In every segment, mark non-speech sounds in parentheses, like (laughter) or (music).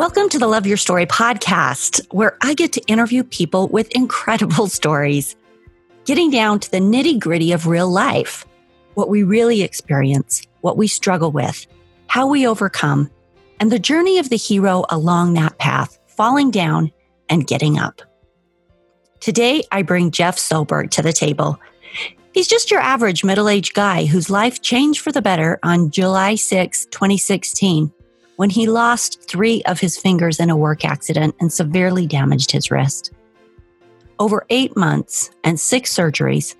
Welcome to the Love Your Story podcast, where I get to interview people with incredible (laughs) stories, getting down to the nitty gritty of real life, what we really experience, what we struggle with, how we overcome, and the journey of the hero along that path, falling down and getting up. Today, I bring Jeff Soberg to the table. He's just your average middle aged guy whose life changed for the better on July 6, 2016 when he lost three of his fingers in a work accident and severely damaged his wrist. Over eight months and six surgeries,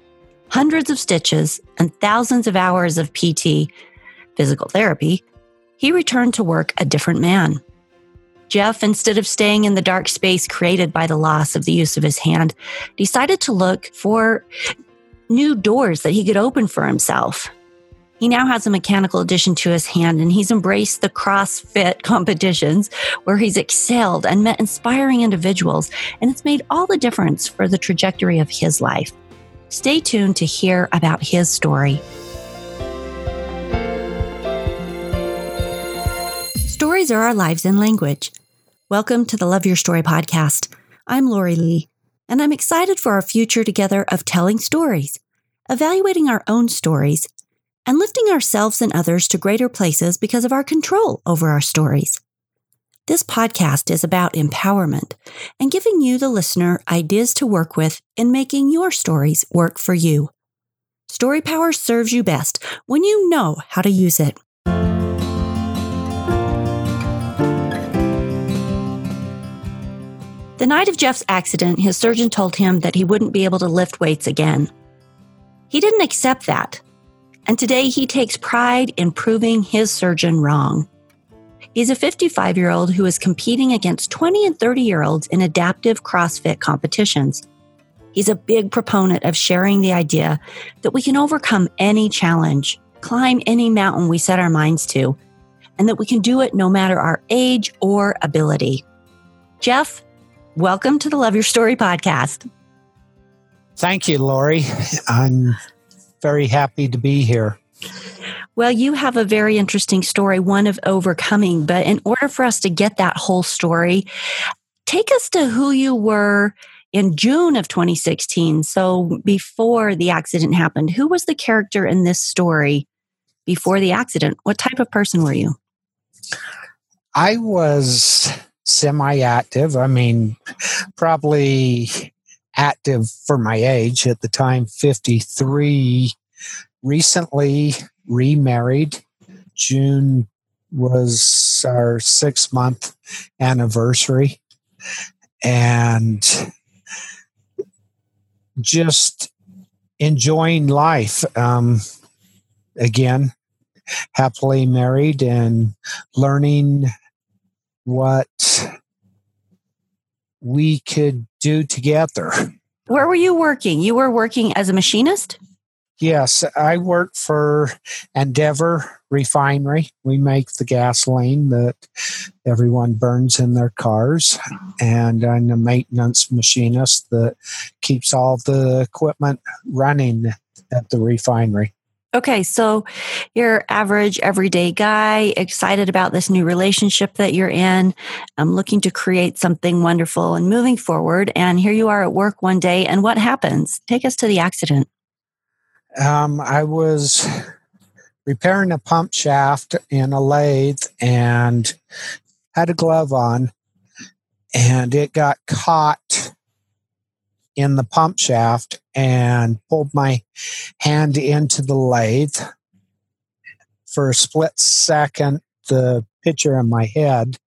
hundreds of stitches, and thousands of hours of PT, physical therapy, he returned to work a different man. Jeff, instead of staying in the dark space created by the loss of the use of his hand, decided to look for new doors that he could open for himself. He now has a mechanical addition to his hand and he's embraced the CrossFit competitions where he's excelled and met inspiring individuals. And it's made all the difference for the trajectory of his life. Stay tuned to hear about his story. Stories are our lives in language. Welcome to the Love Your Story podcast. I'm Lori Lee, and I'm excited for our future together of telling stories, evaluating our own stories, and lifting ourselves and others to greater places because of our control over our stories. This podcast is about empowerment and giving you, the listener, ideas to work with in making your stories work for you. Story power serves you best when you know how to use it. The night of Jeff's accident, his surgeon told him that he wouldn't be able to lift weights again. He didn't accept that and today he takes pride in proving his surgeon wrong. He's a 55 year old who is competing against 20 and 30 year olds in adaptive CrossFit competitions. He's a big proponent of sharing the idea that we can overcome any challenge, climb any mountain we set our minds to, and that we can do it no matter our age or ability. Jeff, welcome to the Love Your Story podcast. Thank you, Lori. I'm very happy to be here. Well, you have a very interesting story, one of overcoming. But in order for us to get that whole story, take us to who you were in June of 2016. So before the accident happened, who was the character in this story before the accident? What type of person were you? I was semi active. I mean, probably active for my age at the time 53 recently remarried. June was our six month anniversary. And just enjoying life um, again happily married and learning what we could do together. Where were you working? You were working as a machinist? Yes, I work for Endeavor Refinery. We make the gasoline that everyone burns in their cars, and I'm a maintenance machinist that keeps all the equipment running at the refinery. Okay, so you're average everyday guy, excited about this new relationship that you're in. I'm looking to create something wonderful and moving forward. And here you are at work one day, and what happens? Take us to the accident. Um, I was repairing a pump shaft in a lathe and had a glove on, and it got caught in the pump shaft and pulled my hand into the lathe. For a split second, the picture in my head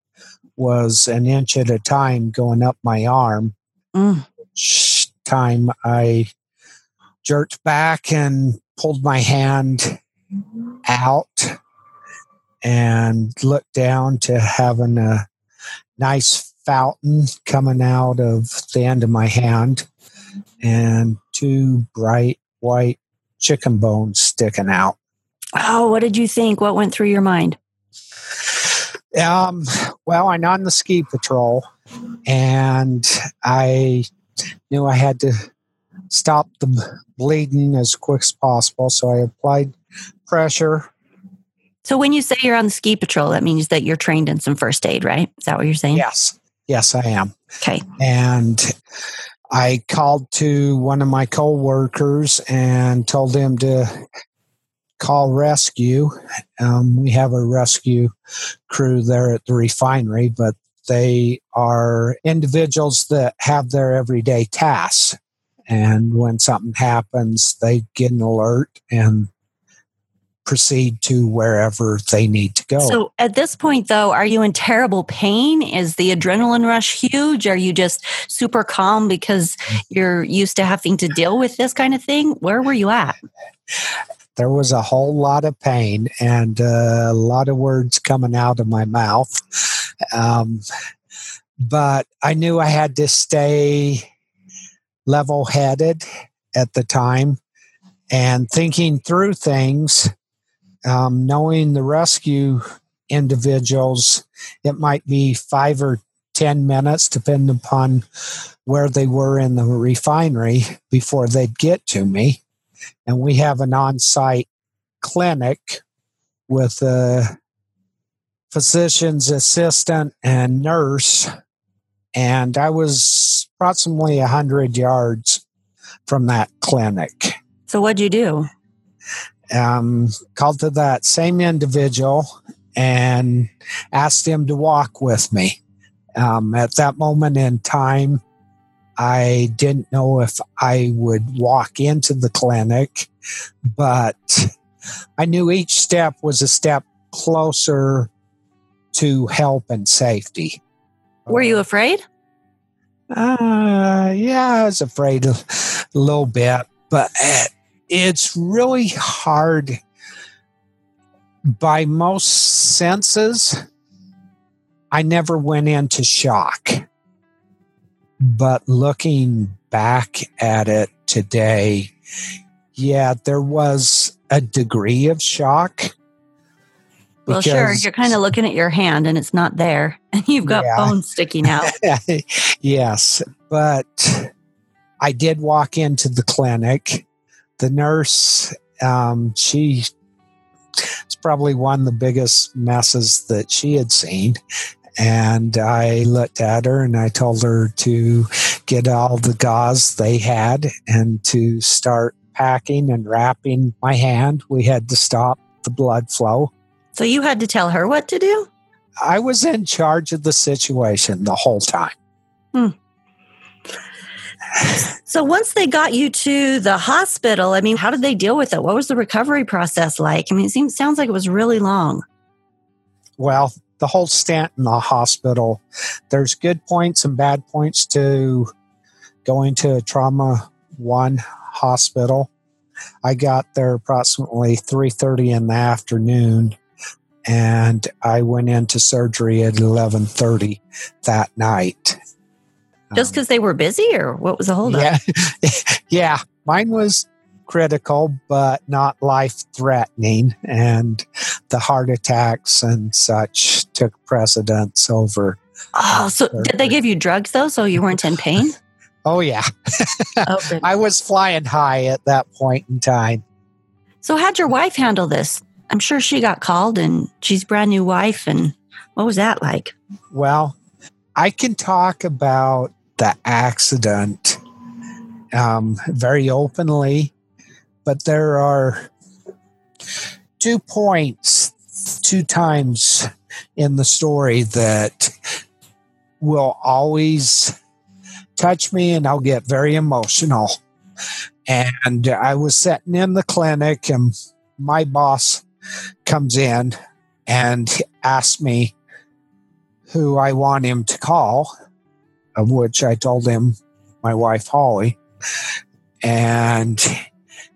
was an inch at a time going up my arm. Mm. Each time I jerked back and pulled my hand out and looked down to having a nice fountain coming out of the end of my hand and two bright white chicken bones sticking out. Oh, what did you think? What went through your mind? Um, well, I'm on the ski patrol and I knew I had to stop the bleeding as quick as possible. So I applied pressure So when you say you're on the ski patrol, that means that you're trained in some first aid, right? Is that what you're saying? Yes. Yes, I am. Okay. And I called to one of my coworkers and told him to call rescue. Um, we have a rescue crew there at the refinery, but they are individuals that have their everyday tasks. And when something happens, they get an alert and proceed to wherever they need to go. So at this point, though, are you in terrible pain? Is the adrenaline rush huge? Are you just super calm because you're used to having to deal with this kind of thing? Where were you at? There was a whole lot of pain and a lot of words coming out of my mouth. Um, but I knew I had to stay level headed at the time and thinking through things um, knowing the rescue individuals, it might be five or 10 minutes, depending upon where they were in the refinery before they'd get to me. And we have an on site clinic with a physician's assistant and nurse. And I was approximately 100 yards from that clinic. So, what'd you do? Um, called to that same individual and asked him to walk with me. Um, at that moment in time, I didn't know if I would walk into the clinic, but I knew each step was a step closer to help and safety. Were you afraid? Uh, yeah, I was afraid a little bit, but it's really hard by most senses. I never went into shock. But looking back at it today, yeah, there was a degree of shock. Well, sure. You're kind of looking at your hand and it's not there, (laughs) and you've got yeah. bones sticking out. (laughs) yes. But I did walk into the clinic the nurse, um, she it's probably one of the biggest messes that she had seen. And I looked at her and I told her to get all the gauze they had and to start packing and wrapping my hand. We had to stop the blood flow. So you had to tell her what to do? I was in charge of the situation the whole time. Hmm. So once they got you to the hospital, I mean, how did they deal with it? What was the recovery process like? I mean, it seems sounds like it was really long. Well, the whole stint in the hospital, there's good points and bad points to going to a trauma one hospital. I got there approximately 3:30 in the afternoon and I went into surgery at 11:30 that night. Just because um, they were busy, or what was the hold yeah, (laughs) yeah, mine was critical, but not life threatening. And the heart attacks and such took precedence over. Oh, so did they give you drugs though, so you weren't in pain? (laughs) oh, yeah. (laughs) oh, I was flying high at that point in time. So, how'd your wife handle this? I'm sure she got called and she's brand new wife. And what was that like? Well, I can talk about the accident um, very openly, but there are two points, two times in the story that will always touch me and I'll get very emotional. And I was sitting in the clinic, and my boss comes in and asks me who I want him to call of which I told him my wife Holly. And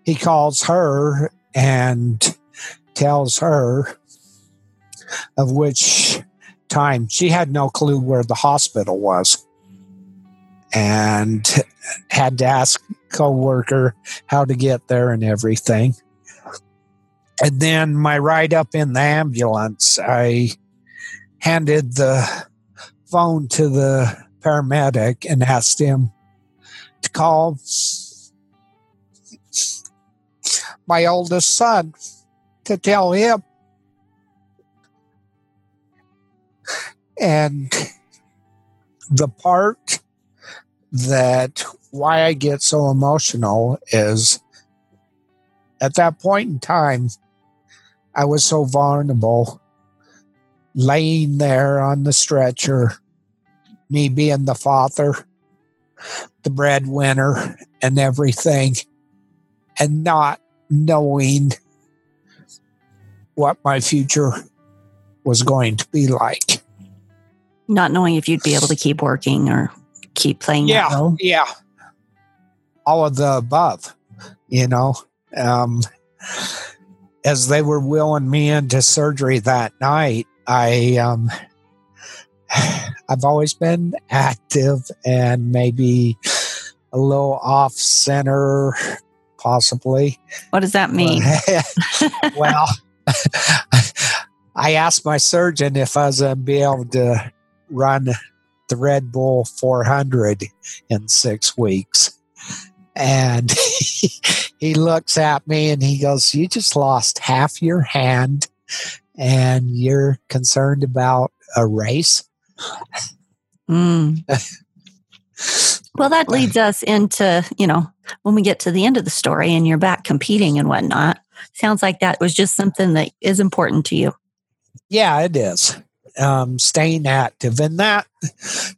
he calls her and tells her of which time she had no clue where the hospital was and had to ask co-worker how to get there and everything and then my ride up in the ambulance i handed the phone to the paramedic and asked him to call my oldest son to tell him. And the part that why I get so emotional is at that point in time, I was so vulnerable laying there on the stretcher me being the father, the breadwinner, and everything, and not knowing what my future was going to be like. Not knowing if you'd be able to keep working or keep playing yeah. Yeah. All of the above, you know. Um, as they were wheeling me into surgery that night, I um, (sighs) I've always been active and maybe a little off center, possibly. What does that mean? (laughs) well, (laughs) I asked my surgeon if I was going to be able to run the Red Bull 400 in six weeks. And he, (laughs) he looks at me and he goes, You just lost half your hand and you're concerned about a race? Mm. well, that leads us into, you know, when we get to the end of the story and you're back competing and whatnot, sounds like that was just something that is important to you. Yeah, it is. Um, staying active. And that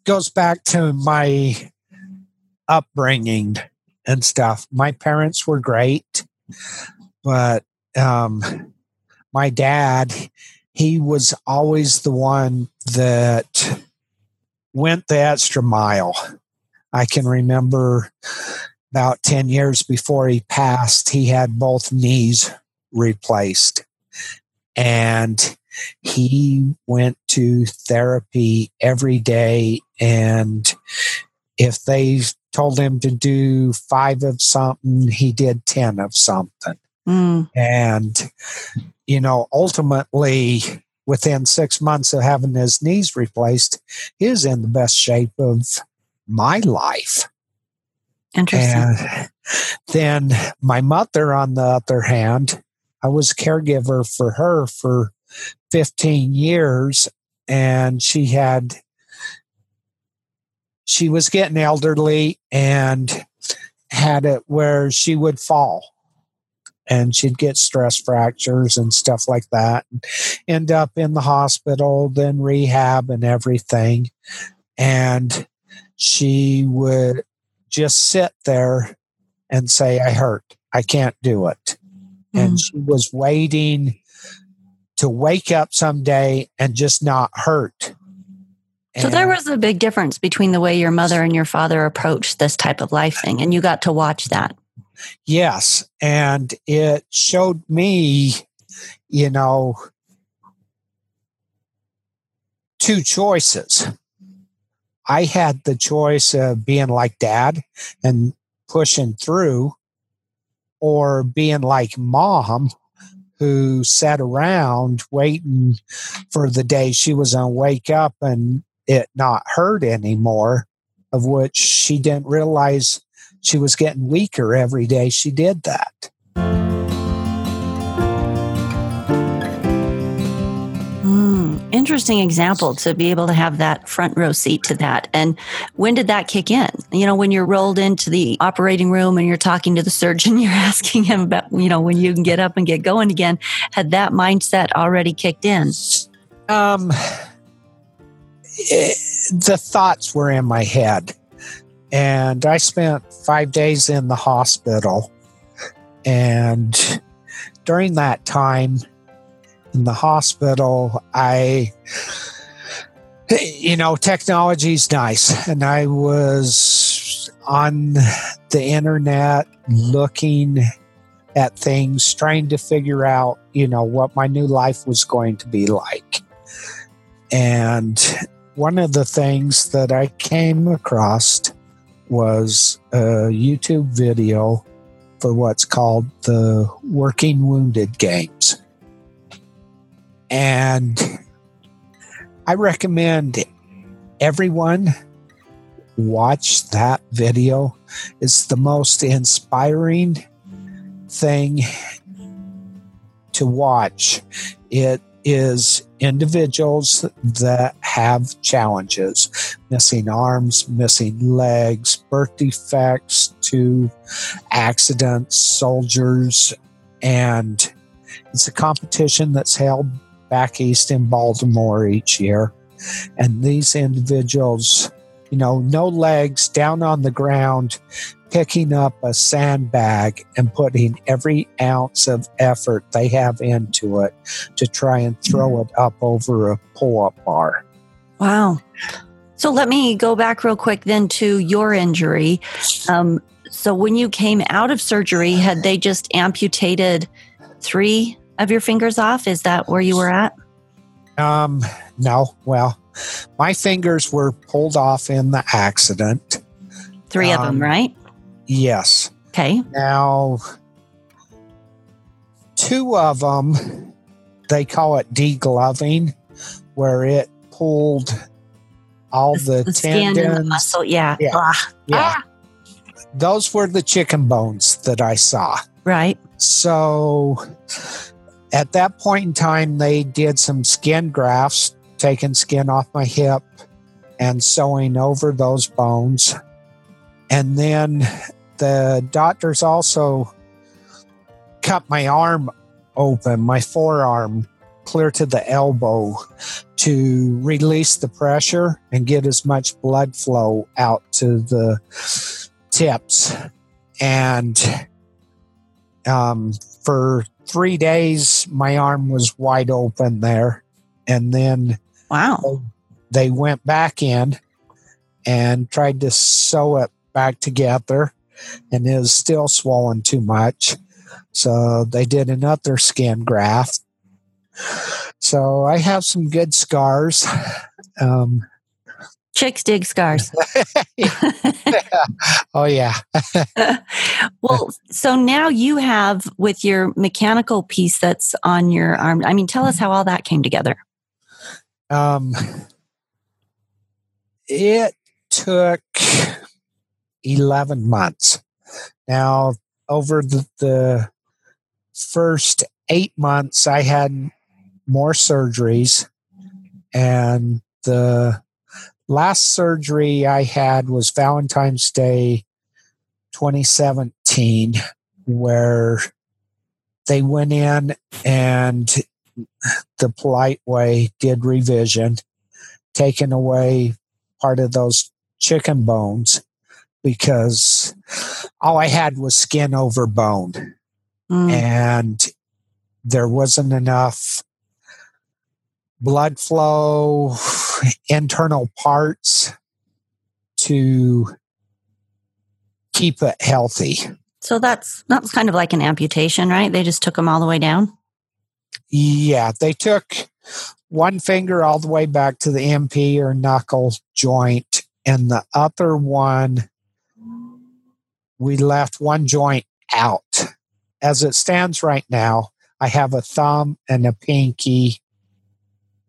goes back to my upbringing and stuff. My parents were great, but um, my dad, he was always the one that went the extra mile. I can remember about 10 years before he passed, he had both knees replaced. And he went to therapy every day. And if they told him to do five of something, he did 10 of something. Mm. And, you know, ultimately, within six months of having his knees replaced, he is in the best shape of my life. Interesting. And then my mother, on the other hand, I was caregiver for her for 15 years, and she had she was getting elderly and had it where she would fall and she'd get stress fractures and stuff like that and end up in the hospital then rehab and everything and she would just sit there and say i hurt i can't do it mm. and she was waiting to wake up someday and just not hurt so there was a big difference between the way your mother and your father approached this type of life thing, and you got to watch that. Yes, and it showed me, you know, two choices. I had the choice of being like dad and pushing through, or being like mom who sat around waiting for the day she was going to wake up and it not hurt anymore, of which she didn't realize she was getting weaker every day she did that. Mm, interesting example to be able to have that front row seat to that. And when did that kick in? You know, when you're rolled into the operating room and you're talking to the surgeon, (laughs) you're asking him about, you know, when you can get up and get going again. Had that mindset already kicked in? Um, it, the thoughts were in my head. And I spent five days in the hospital. And during that time in the hospital, I, you know, technology's nice. And I was on the internet looking at things, trying to figure out, you know, what my new life was going to be like. And one of the things that I came across was a YouTube video for what's called the Working Wounded Games. And I recommend everyone watch that video. It's the most inspiring thing to watch. It is individuals that have challenges missing arms, missing legs, birth defects to accidents, soldiers, and it's a competition that's held back east in Baltimore each year. And these individuals, you know, no legs, down on the ground, picking up a sandbag and putting every ounce of effort they have into it to try and throw it up over a pull up bar. Wow. So let me go back real quick then to your injury. Um, so when you came out of surgery, had they just amputated three of your fingers off? Is that where you were at? Um, no. Well, my fingers were pulled off in the accident. Three of them, Um, right? Yes. Okay. Now, two of them, they call it degloving, where it pulled all the, the skin and the tendons. muscle. Yeah. Yeah. Ah, Yeah, ah, those were the chicken bones that I saw. right. So, at that point in time, they did some skin grafts, taking skin off my hip and sewing over those bones. And then the doctors also cut my arm open, my forearm clear to the elbow to release the pressure and get as much blood flow out to the tips. And um, for three days, my arm was wide open there. And then Wow. they went back in and tried to sew it back together and it was still swollen too much so they did another skin graft so i have some good scars um, Chicks dig scars. (laughs) oh yeah (laughs) well, so now you have with your mechanical piece that's on your arm. I mean, tell us how all that came together. um, it took 11 months. Now over the, the first eight months i had more surgeries and the last surgery i had was valentine's day 2017 where they went in and the polite way did revision taking away part of those chicken bones because all i had was skin over bone Mm, and there wasn't enough blood flow, internal parts to keep it healthy. So that's that's kind of like an amputation, right? They just took them all the way down. Yeah, they took one finger all the way back to the MP or knuckle joint, and the other one, we left one joint out. As it stands right now, I have a thumb and a pinky,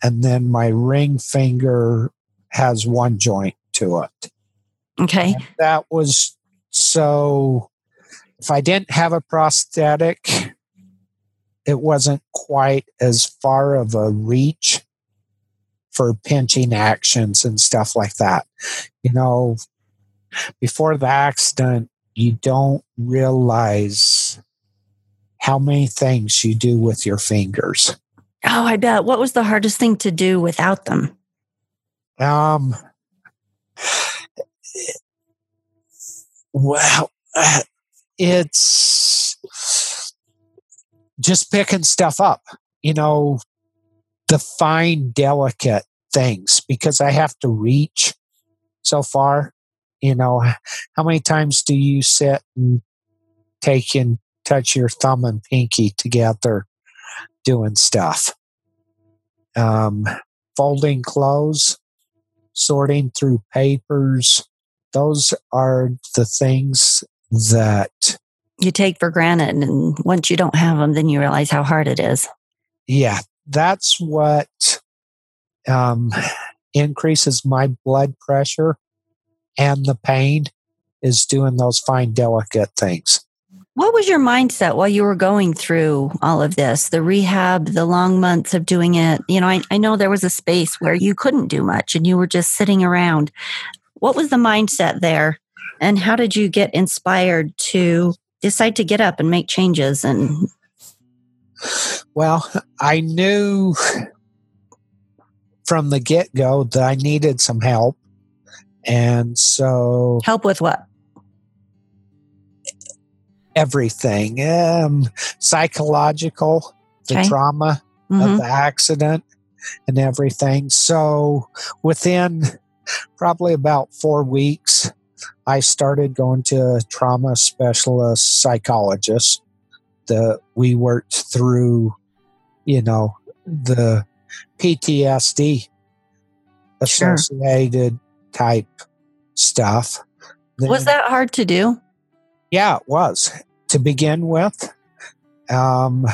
and then my ring finger has one joint to it. Okay. And that was so if I didn't have a prosthetic, it wasn't quite as far of a reach for pinching actions and stuff like that. You know, before the accident, you don't realize how many things you do with your fingers. Oh, I bet. What was the hardest thing to do without them? Um, well, it's just picking stuff up, you know, the fine, delicate things because I have to reach so far. You know, how many times do you sit and take and touch your thumb and pinky together doing stuff? Um, folding clothes, sorting through papers. Those are the things that, You take for granted, and once you don't have them, then you realize how hard it is. yeah, that's what um, increases my blood pressure and the pain is doing those fine, delicate things. What was your mindset while you were going through all of this, the rehab, the long months of doing it? You know, I, I know there was a space where you couldn't do much and you were just sitting around. What was the mindset there? And how did you get inspired to decide to get up and make changes and well, I knew from the get go that I needed some help. And so. Help with what? Everything. Um, psychological, the okay. trauma mm-hmm. of the accident, and everything. So within probably about four weeks, I started going to a trauma specialist psychologist that we worked through, you know, the PTSD associated sure. Type stuff. Then, was that hard to do? Yeah, it was to begin with. Um,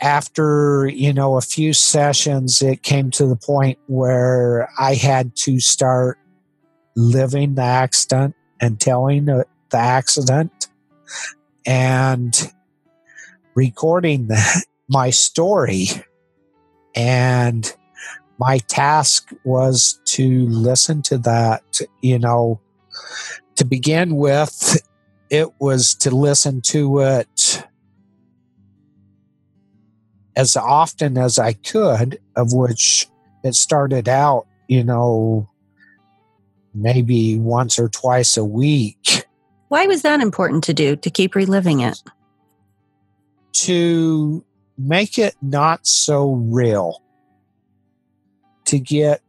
after you know a few sessions, it came to the point where I had to start living the accident and telling the, the accident and recording the, (laughs) my story. And my task was to listen to that, you know, to begin with, it was to listen to it as often as I could, of which it started out, you know, maybe once or twice a week. Why was that important to do to keep reliving it? To make it not so real, to get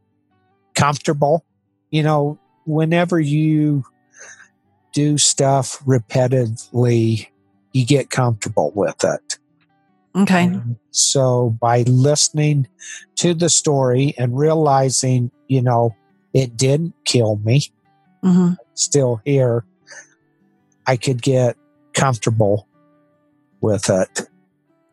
comfortable. You know, whenever you do stuff repetitively, you get comfortable with it. Okay. And so by listening to the story and realizing, you know, it didn't kill me. Mm-hmm. Still here. I could get comfortable with it.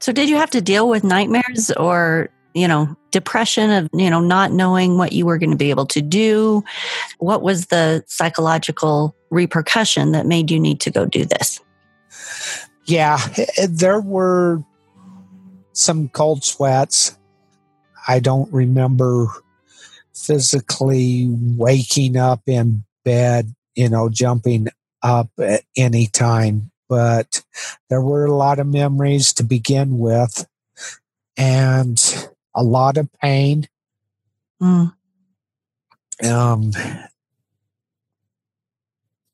So, did you have to deal with nightmares or, you know, depression of, you know, not knowing what you were going to be able to do? What was the psychological repercussion that made you need to go do this? Yeah, eh, eh, there were some cold sweats. I don't remember physically waking up in bed, you know, jumping up at any time. But there were a lot of memories to begin with and a lot of pain. Mm. Um,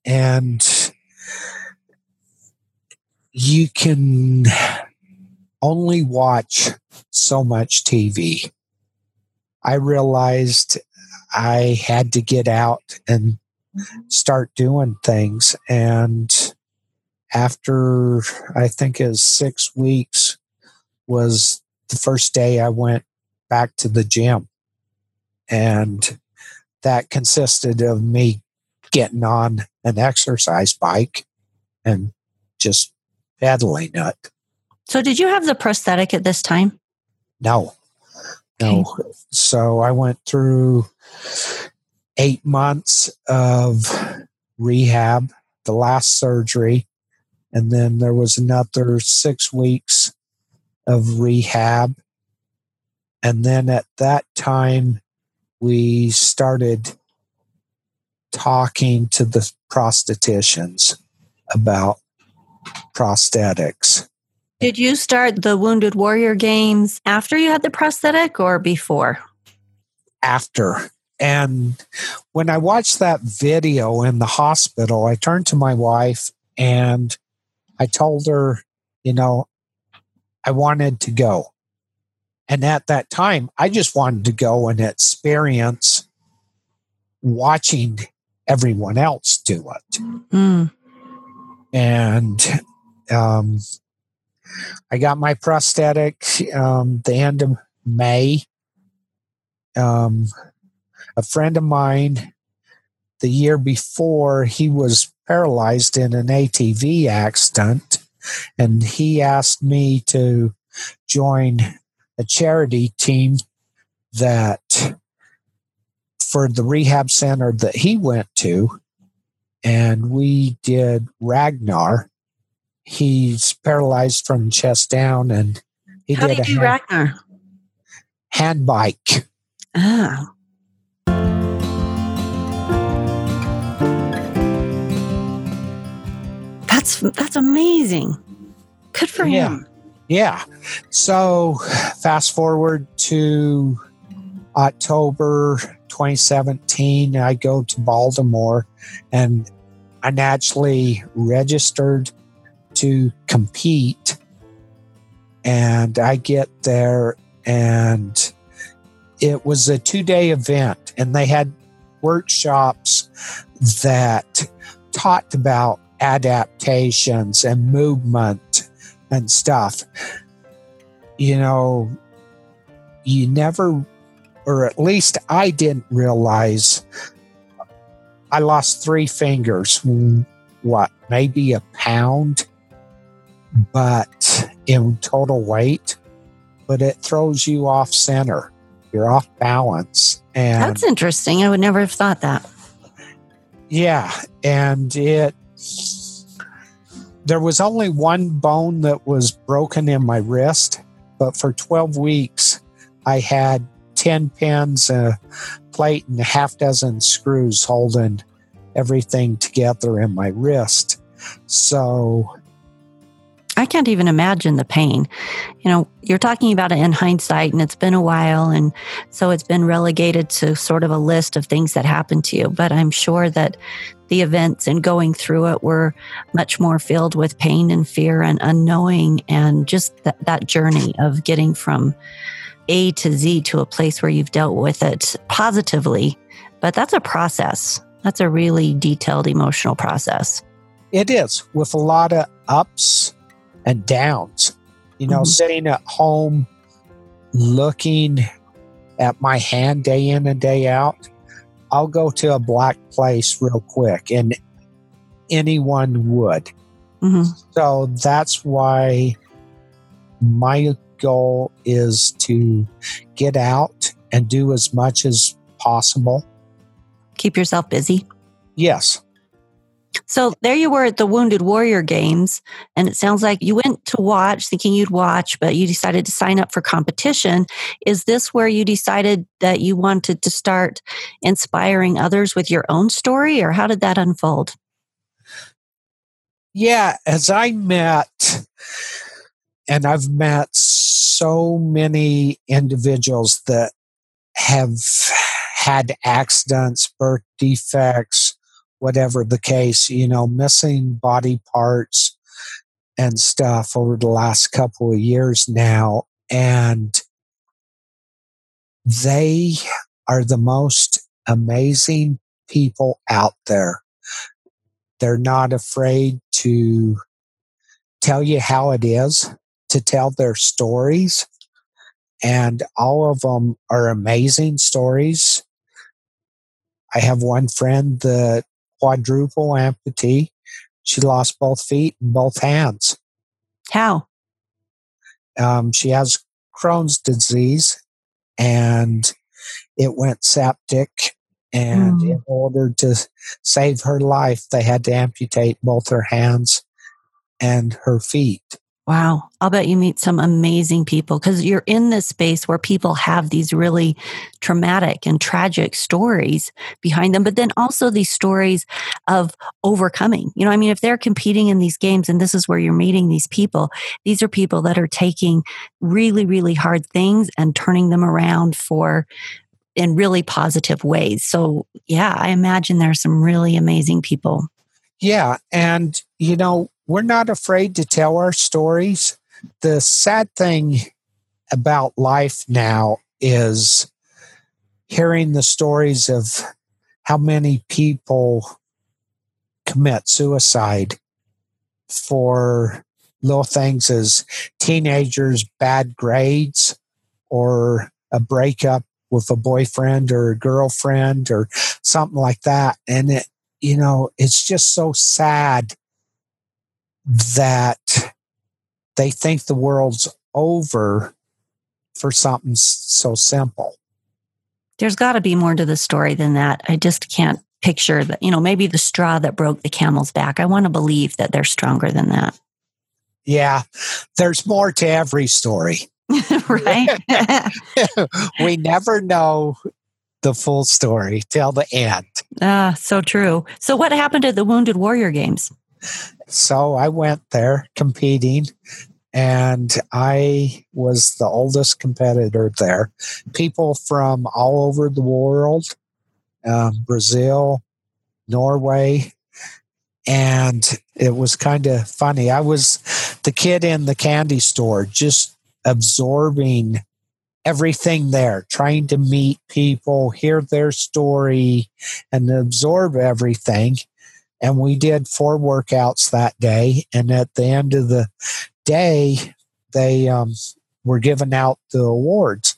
and you can only watch so much TV. I realized I had to get out and start doing things. And after I think is six weeks was the first day I went back to the gym. And that consisted of me getting on an exercise bike and just pedaling it. So, did you have the prosthetic at this time? No. No. Okay. So I went through eight months of rehab, the last surgery, and then there was another six weeks of rehab. And then at that time, we started talking to the prostheticians about prosthetics. Did you start the Wounded Warrior games after you had the prosthetic or before? After. And when I watched that video in the hospital, I turned to my wife and I told her, you know, I wanted to go. And at that time, I just wanted to go and experience watching everyone else do it. Mm. And um, I got my prosthetic um, the end of May. Um, a friend of mine, the year before, he was paralyzed in an ATV accident, and he asked me to join a charity team that for the rehab center that he went to and we did Ragnar. He's paralyzed from chest down, and he How did do a hand, Ragnar? hand bike. Ah. That's that's amazing. Good for Yeah. him. Yeah. So fast forward to October 2017, I go to Baltimore and I naturally registered to compete. And I get there and it was a two day event and they had workshops that talked about adaptations and movement and stuff. You know, you never, or at least I didn't realize I lost three fingers, what, maybe a pound, but in total weight, but it throws you off center. You're off balance. And That's interesting. I would never have thought that. yeah, and it there was only one bone that was broken in my wrist, but for 12 weeks I had 10 pins, a plate, and a half dozen screws holding everything together in my wrist. So, I can't even imagine the pain. You know, you're talking about it in hindsight, and it's been a while. And so it's been relegated to sort of a list of things that happened to you. But I'm sure that the events and going through it were much more filled with pain and fear and unknowing and just that, that journey of getting from A to Z to a place where you've dealt with it positively. But that's a process. That's a really detailed emotional process. It is with a lot of ups and downs. You know, Mhm. sitting at home looking at my hand day in and day out, I'll go to a black place real quick, and anyone would. hmm So that's why my goal is to get out and do as much as possible. Keep yourself busy. Yes. So there you were at the Wounded Warrior Games, and it sounds like you went to watch, thinking you'd watch, but you decided to sign up for competition. Is this where you decided that you wanted to start inspiring others with your own story, or how did that unfold? Yeah, as I met, and I've met so many individuals that have had accidents, birth defects, whatever the case, you know, missing body parts and stuff over the last couple of years now. And they are the most amazing people out there. They're not afraid to tell you how it is, to tell their stories. And all of them are amazing stories. I have one friend that quadruple amputee. She lost both feet and both hands. How? Um, she has Crohn's disease and it went septic. And Mm. in order to save her life, they had to amputate both her hands and her feet. Wow. I'll bet you meet some amazing people because you're in this space where people have these really traumatic and tragic stories behind them, but then also these stories of overcoming. You know, I mean, if they're competing in these games and this is where you're meeting these people, these are people that are taking really, really hard things and turning them around for in really positive ways. So, yeah, I imagine there's some really amazing people. Yeah. And, you know, we're not afraid to tell our stories. The sad thing about life now is hearing the stories of how many people commit suicide for little things as teenagers, bad grades, or a breakup with a boyfriend or a girlfriend or something like that. And it, you know, it's just so sad that they think the world's over for something so simple. There's got to be more to the story than that. I just can't picture that, you know, maybe the straw that broke the camel's back. I want to believe that they're stronger than that. Yeah, there's more to every story. (laughs) right? (laughs) we never know the full story till the end. Ah, so true. So, what happened at the Wounded Warrior Games? So, I went there competing, and I was the oldest competitor there. People from all over the world um, Brazil, Norway, and it was kind of funny. I was the kid in the candy store, just absorbing everything there, trying to meet people, hear their story, and absorb everything. And we did four workouts that day. And at the end of the day, they um, were giving out the awards.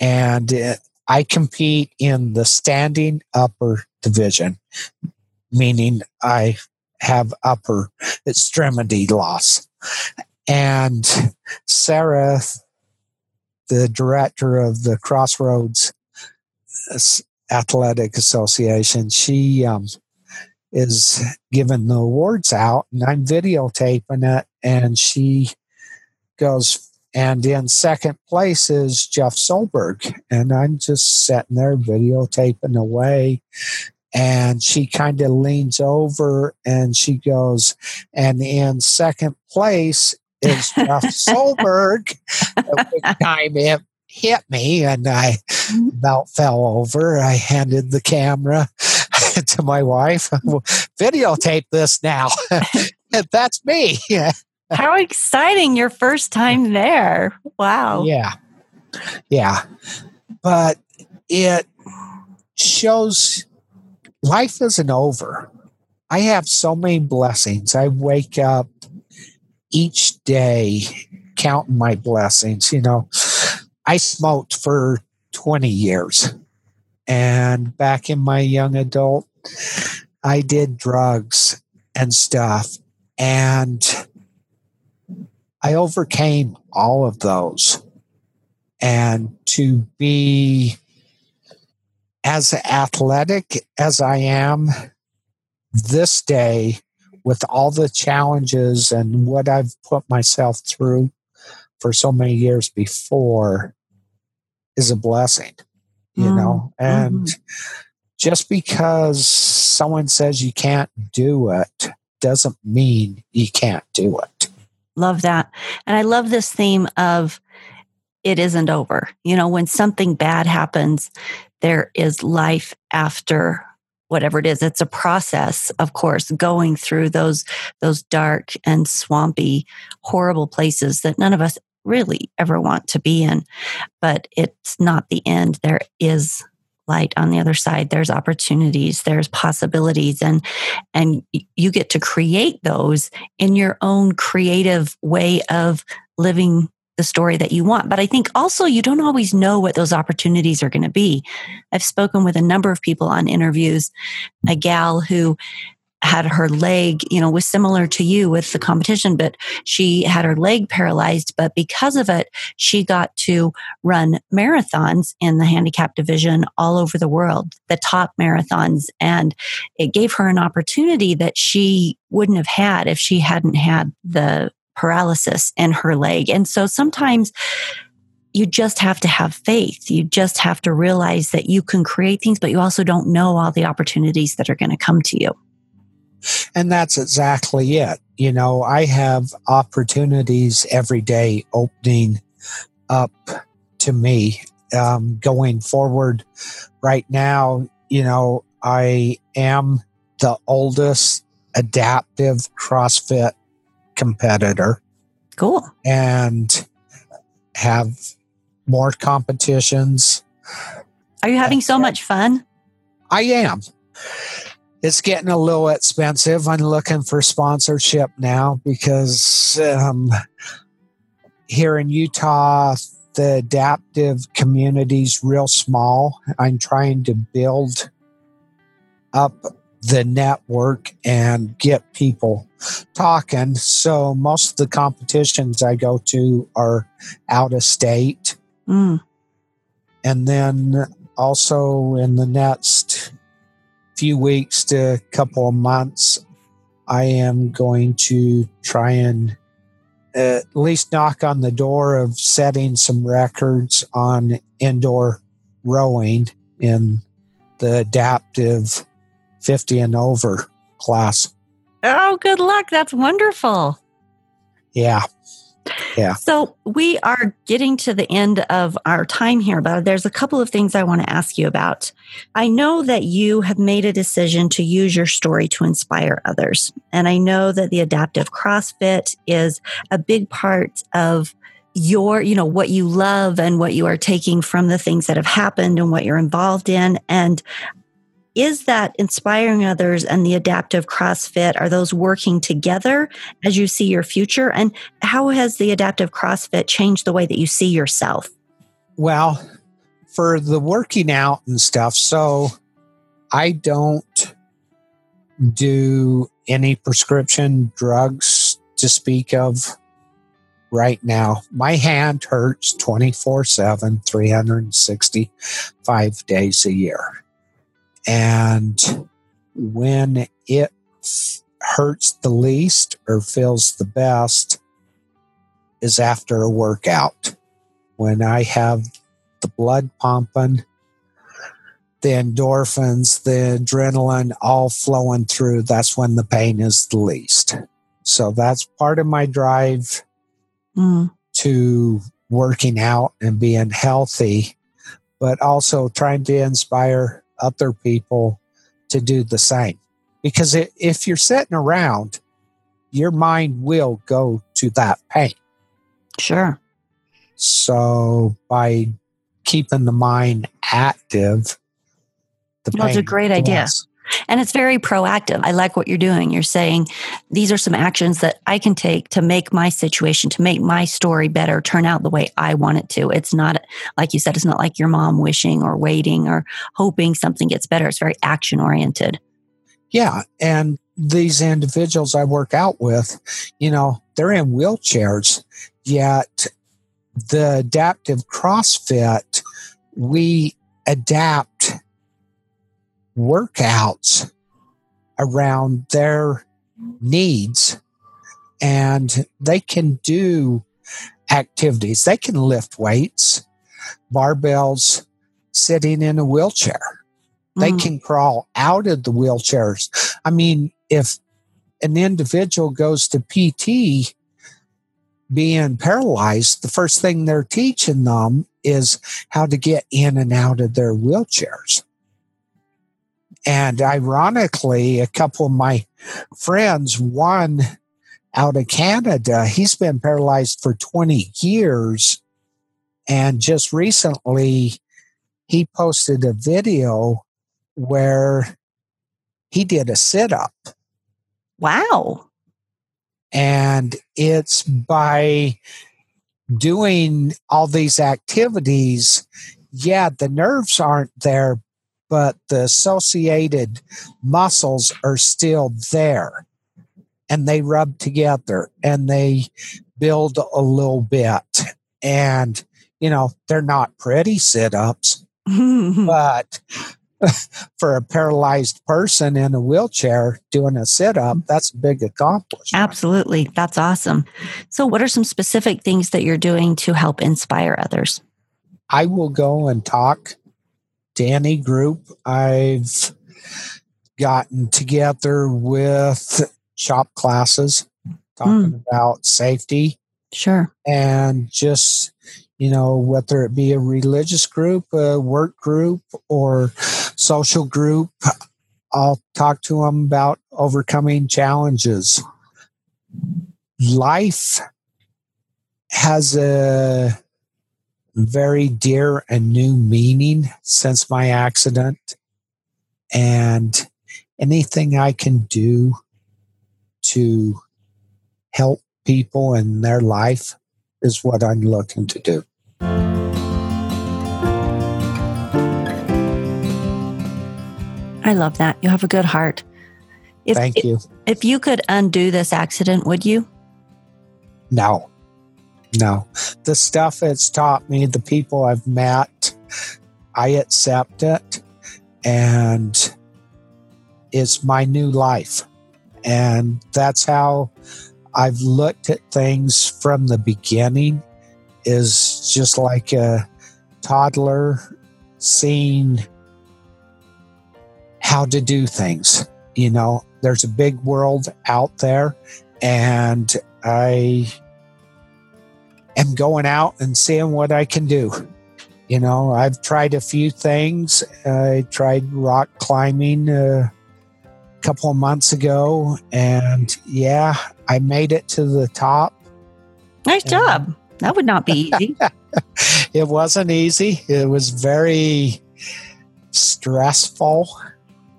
And it, I compete in the standing upper division, meaning I have upper extremity loss. And Sarah, the director of the Crossroads Athletic Association, she um, is giving the awards out, and I'm videotaping it. And she goes, and in second place is Jeff Solberg. And I'm just sitting there videotaping away. And she kind of leans over and she goes, and in second place is Jeff (laughs) Solberg. At time it hit me and I about fell over. I handed the camera (laughs) to my wife. (laughs) Videotape this now. (laughs) That's me. How exciting your first time there. Wow. Yeah. Yeah. But it shows life isn't over. I have so many blessings. I wake up each day counting my blessings. You know, I smoked for 20 years. And back in my young adult, I did drugs and stuff. And I overcame all of those. And to be as athletic as I am this day, with all the challenges and what I've put myself through for so many years before, is a blessing, you mm. know? And mm-hmm. just because someone says you can't do it doesn't mean you can't do it. Love that. And I love this theme of it isn't over. You know, when something bad happens, there is life after whatever it is it's a process of course going through those those dark and swampy horrible places that none of us really ever want to be in but it's not the end. There is light on the other side. There's opportunities. There's possibilities. And and you get to create those in your own creative way of living the story that you want. But i think also you don't always know what those opportunities are going to be. I've spoken with a number of people on interviews a gal who had her leg, you know, was similar to you with the competition, but she had her leg paralyzed. But because of it, she got to run marathons in the handicap division all over the world, the top marathons. And it gave her an opportunity that she wouldn't have had if she hadn't had the paralysis in her leg. And so sometimes you just have to have faith. You just have to realize that you can create things, but you also don't know all the opportunities that are going to come to you. And that's exactly it. You know, I have opportunities every day opening up to me. Um, going forward right now, you know, I am the oldest adaptive CrossFit competitor. Cool. And have more competitions. Are you having so much fun? I am it's getting a little expensive. I'm looking for sponsorship now because um, here in Utah, the adaptive community's real small. I'm trying to build up the network and get people talking. So most of the competitions I go to are out of state. Mm. And then also in the next few weeks to a couple of months, I am going to try and at least knock on the door of setting some records on indoor rowing in the adaptive 50 and over class. Oh, good luck. That's wonderful. Yeah. Yeah. So we are getting to the end of our time here, but there's a couple of things I want to ask you about. I know that you have made a decision to use your story to inspire others. And I know that the adaptive CrossFit is a big part of your, you know, what you love and what you are taking from the things that have happened and what you're involved in. And is that inspiring others and the adaptive CrossFit, are those working together as you see your future? And how has the adaptive CrossFit changed the way that you see yourself? Well, for the working out and stuff, so I don't do any prescription drugs to speak of right now. My hand hurts 24 7, 365 days a year. And when it hurts the least or feels the best is after a workout. When I have the blood pumping, the endorphins, the adrenaline all flowing through, that's when the pain is the least. So that's part of my drive mm. to working out and being healthy, but also trying to inspire other people to do the same. Because if you're sitting around, your mind will go to that pain. Sure. So by keeping the mind active, the that's a great idea. And it's very proactive. I like what you're doing. You're saying these are some actions that I can take to make my situation, to make my story better, turn out the way I want it to. It's not, like you said, it's not like your mom wishing or waiting or hoping something gets better. It's very action oriented. Yeah. And these individuals I work out with, you know, they're in wheelchairs, yet the adaptive CrossFit, we adapt workouts around their needs and they can do activities. They can lift weights, barbells, sitting in a wheelchair. They mm. can crawl out of the wheelchairs. I mean, if an individual goes to PT being paralyzed, the first thing they're teaching them is how to get in and out of their wheelchairs. And ironically, a couple of my friends, one out of Canada, he's been paralyzed for 20 years. And just recently, he posted a video where he did a sit up. Wow. And it's by doing all these activities, yeah, the nerves aren't there, but the associated muscles are still there and they rub together and they build a little bit. And, you know, they're not pretty sit ups, (laughs) but (laughs) for a paralyzed person in a wheelchair doing a sit up, that's a big accomplishment. Absolutely. That's awesome. So, what are some specific things that you're doing to help inspire others? I will go and talk Danny group, I've gotten together with shop classes talking mm. about safety. Sure. And just, you know, whether it be a religious group, a work group, or social group, I'll talk to them about overcoming challenges. Life has a very dear and new meaning since my accident. And anything I can do to help people in their life is what I'm looking to do. I love that. You have a good heart. If, Thank you. If, if you could undo this accident, would you? No. No. The stuff it's taught me, the people I've met, I accept it. And it's my new life. And that's how I've looked at things from the beginning is just like a toddler seeing how to do things. You know, there's a big world out there, and I am going out and seeing what I can do. You know, I've tried a few things. I tried rock climbing a couple of months ago, and yeah, I made it to the top. Nice job. That would not be easy. (laughs) it wasn't easy. It was very stressful.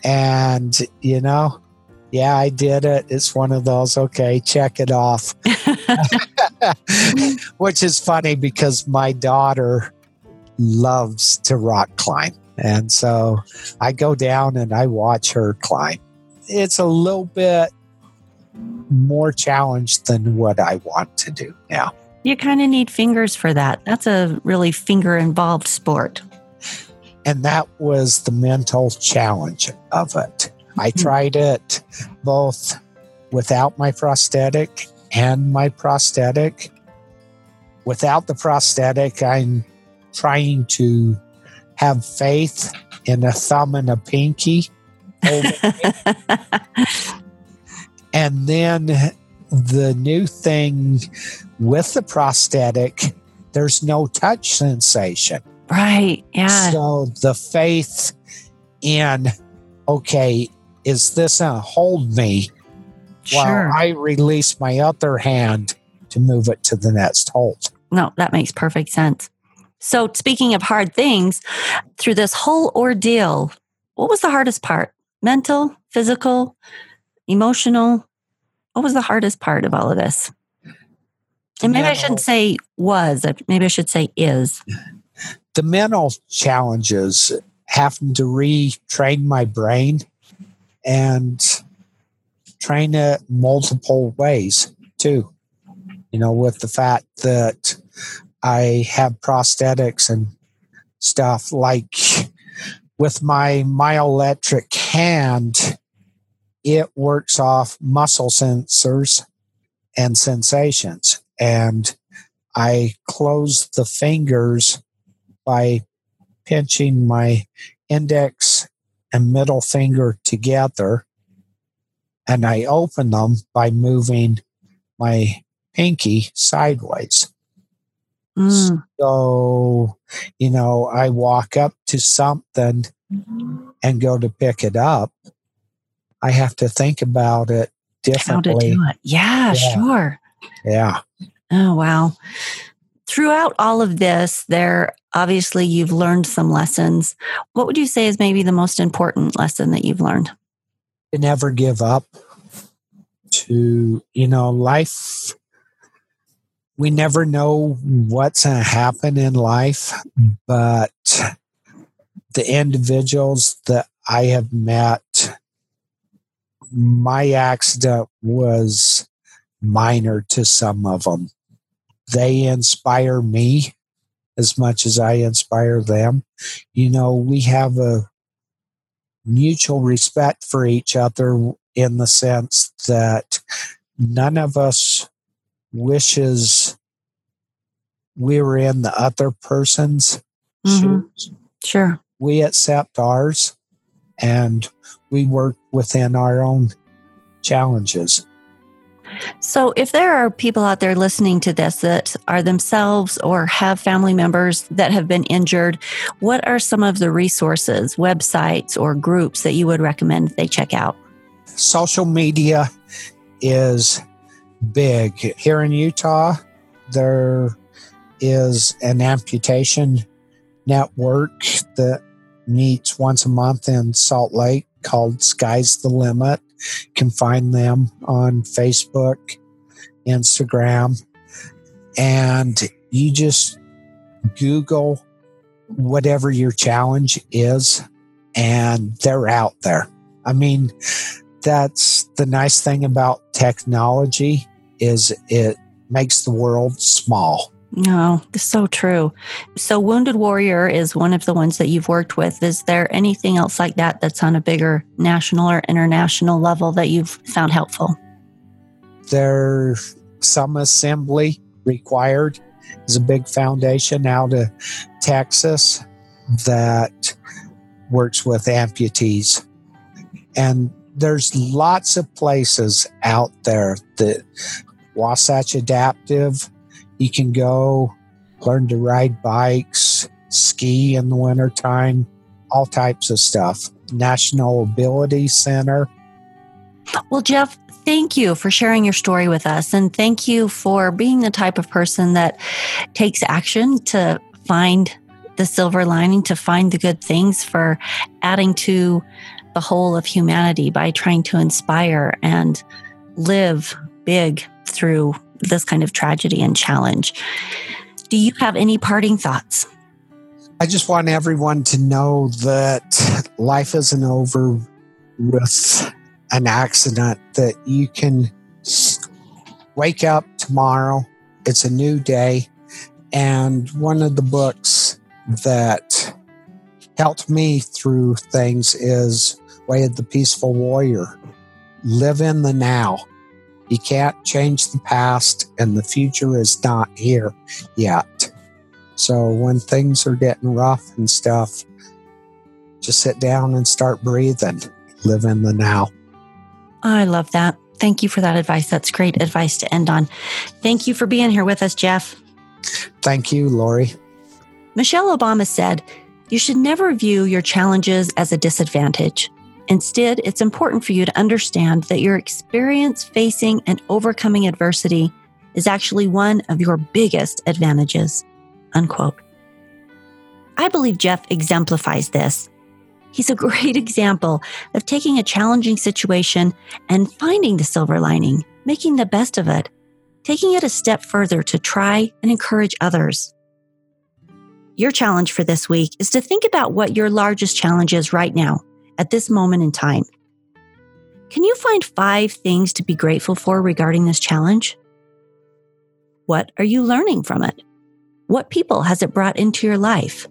And, you know, yeah, I did it. It's one of those, okay, check it off. (laughs) (laughs) Which is funny because my daughter loves to rock climb. And so I go down and I watch her climb. It's a little bit more challenged than what I want to do now. You kind of need fingers for that. That's a really finger involved sport. And that was the mental challenge of it. I hmm. tried it both without my prosthetic and my prosthetic. Without the prosthetic, I'm trying to have faith in a thumb and a pinky. (laughs) and then the new thing with the prosthetic, there's no touch sensation. Right. Yeah. So the faith in, okay, is this going to hold me sure. while I release my other hand to move it to the next hold? No, that makes perfect sense. So, speaking of hard things, through this whole ordeal, what was the hardest part? Mental, physical, emotional? What was the hardest part of all of this? And maybe I shouldn't say was, maybe I should say is. The mental challenges having to retrain my brain and train it multiple ways too. You know, with the fact that I have prosthetics and stuff like with my myoelectric hand, it works off muscle sensors and sensations. And I close the fingers by pinching my index and middle finger together. And I open them by moving my pinky sideways. Mm. So, you know, I walk up to something and go to pick it up. I have to think about it differently. How to do it. Yeah, yeah. sure. Yeah. Oh, wow. Throughout all of this, there obviously you've learned some lessons. What would you say is maybe the most important lesson that you've learned? To never give up. To, you know, life, we never know what's going to happen in life, but the individuals that I have met my accident was minor to some of them. They inspire me as much as I inspire them. You know, we have a mutual respect for each other in the sense that none of us wishes we were in the other person's mm-hmm. shoes. Sure. We accept ours and we work within our own challenges. So, if there are people out there listening to this that are themselves or have family members that have been injured, what are some of the resources, websites, or groups that you would recommend they check out? Social media is big. Here in Utah, there is an amputation network that meets once a month in Salt Lake called Sky's the Limit. You can find them on Facebook, Instagram, and you just Google whatever your challenge is, and they're out there. I mean, that's the nice thing about technology is it makes the world small. Oh, no, so true. So, Wounded Warrior is one of the ones that you've worked with. Is there anything else like that that's on a bigger national or international level that you've found helpful? There's some assembly required. There's a big foundation out of Texas that works with amputees. And there's lots of places out there that Wasatch Adaptive you can go learn to ride bikes, ski in the wintertime, all types of stuff. National Ability Center. Well, Jeff, thank you for sharing your story with us. And thank you for being the type of person that takes action to find the silver lining, to find the good things, for adding to the whole of humanity by trying to inspire and live big through this kind of tragedy and challenge. Do you have any parting thoughts? I just want everyone to know that life isn't over with an accident, that you can wake up tomorrow. It's a new day. And one of the books that helped me through things is Way of the Peaceful Warrior. Live in the now. You can't change the past, and the future is not here yet. So when things are getting rough and stuff, just sit down and start breathing. Live in the now. I love that. Thank you for that advice. That's great advice to end on. Thank you for being here with us, Jeff. Thank you, Lori. Michelle Obama said, You should never view your challenges as a disadvantage. Instead, it's important for you to understand that your experience facing and overcoming adversity is actually one of your biggest advantages. Unquote. I believe Jeff exemplifies this. He's a (laughs) great example of taking a challenging situation and finding the silver lining, making the best of it, taking it a step further to try and encourage others. Your challenge for this week is to think about what your largest challenge is right now at this moment in time. Can you find five things to be grateful for regarding this challenge? What are you learning from it? What people has it brought into your life?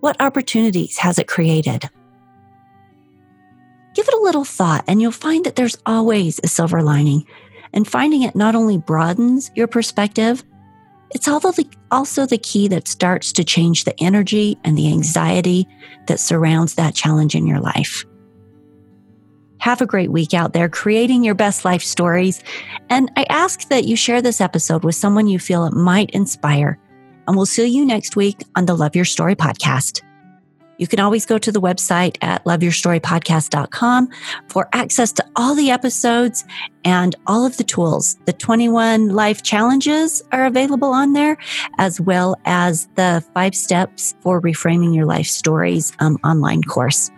What opportunities has it created? Give it a little thought and you'll find that there's always a silver lining. And finding it not only broadens your perspective, it's also the key that starts to change the energy and the anxiety that surrounds that challenge in your life. Have a great week out there creating your best life stories. And I ask that you share this episode with someone you feel it might inspire. And we'll see you next week on the Love Your Story podcast. You can always go to the website at loveyourstorypodcast.com for access to all the episodes and all of the tools. The 21 life challenges are available on there, as well as the five steps for reframing your life stories um, online course.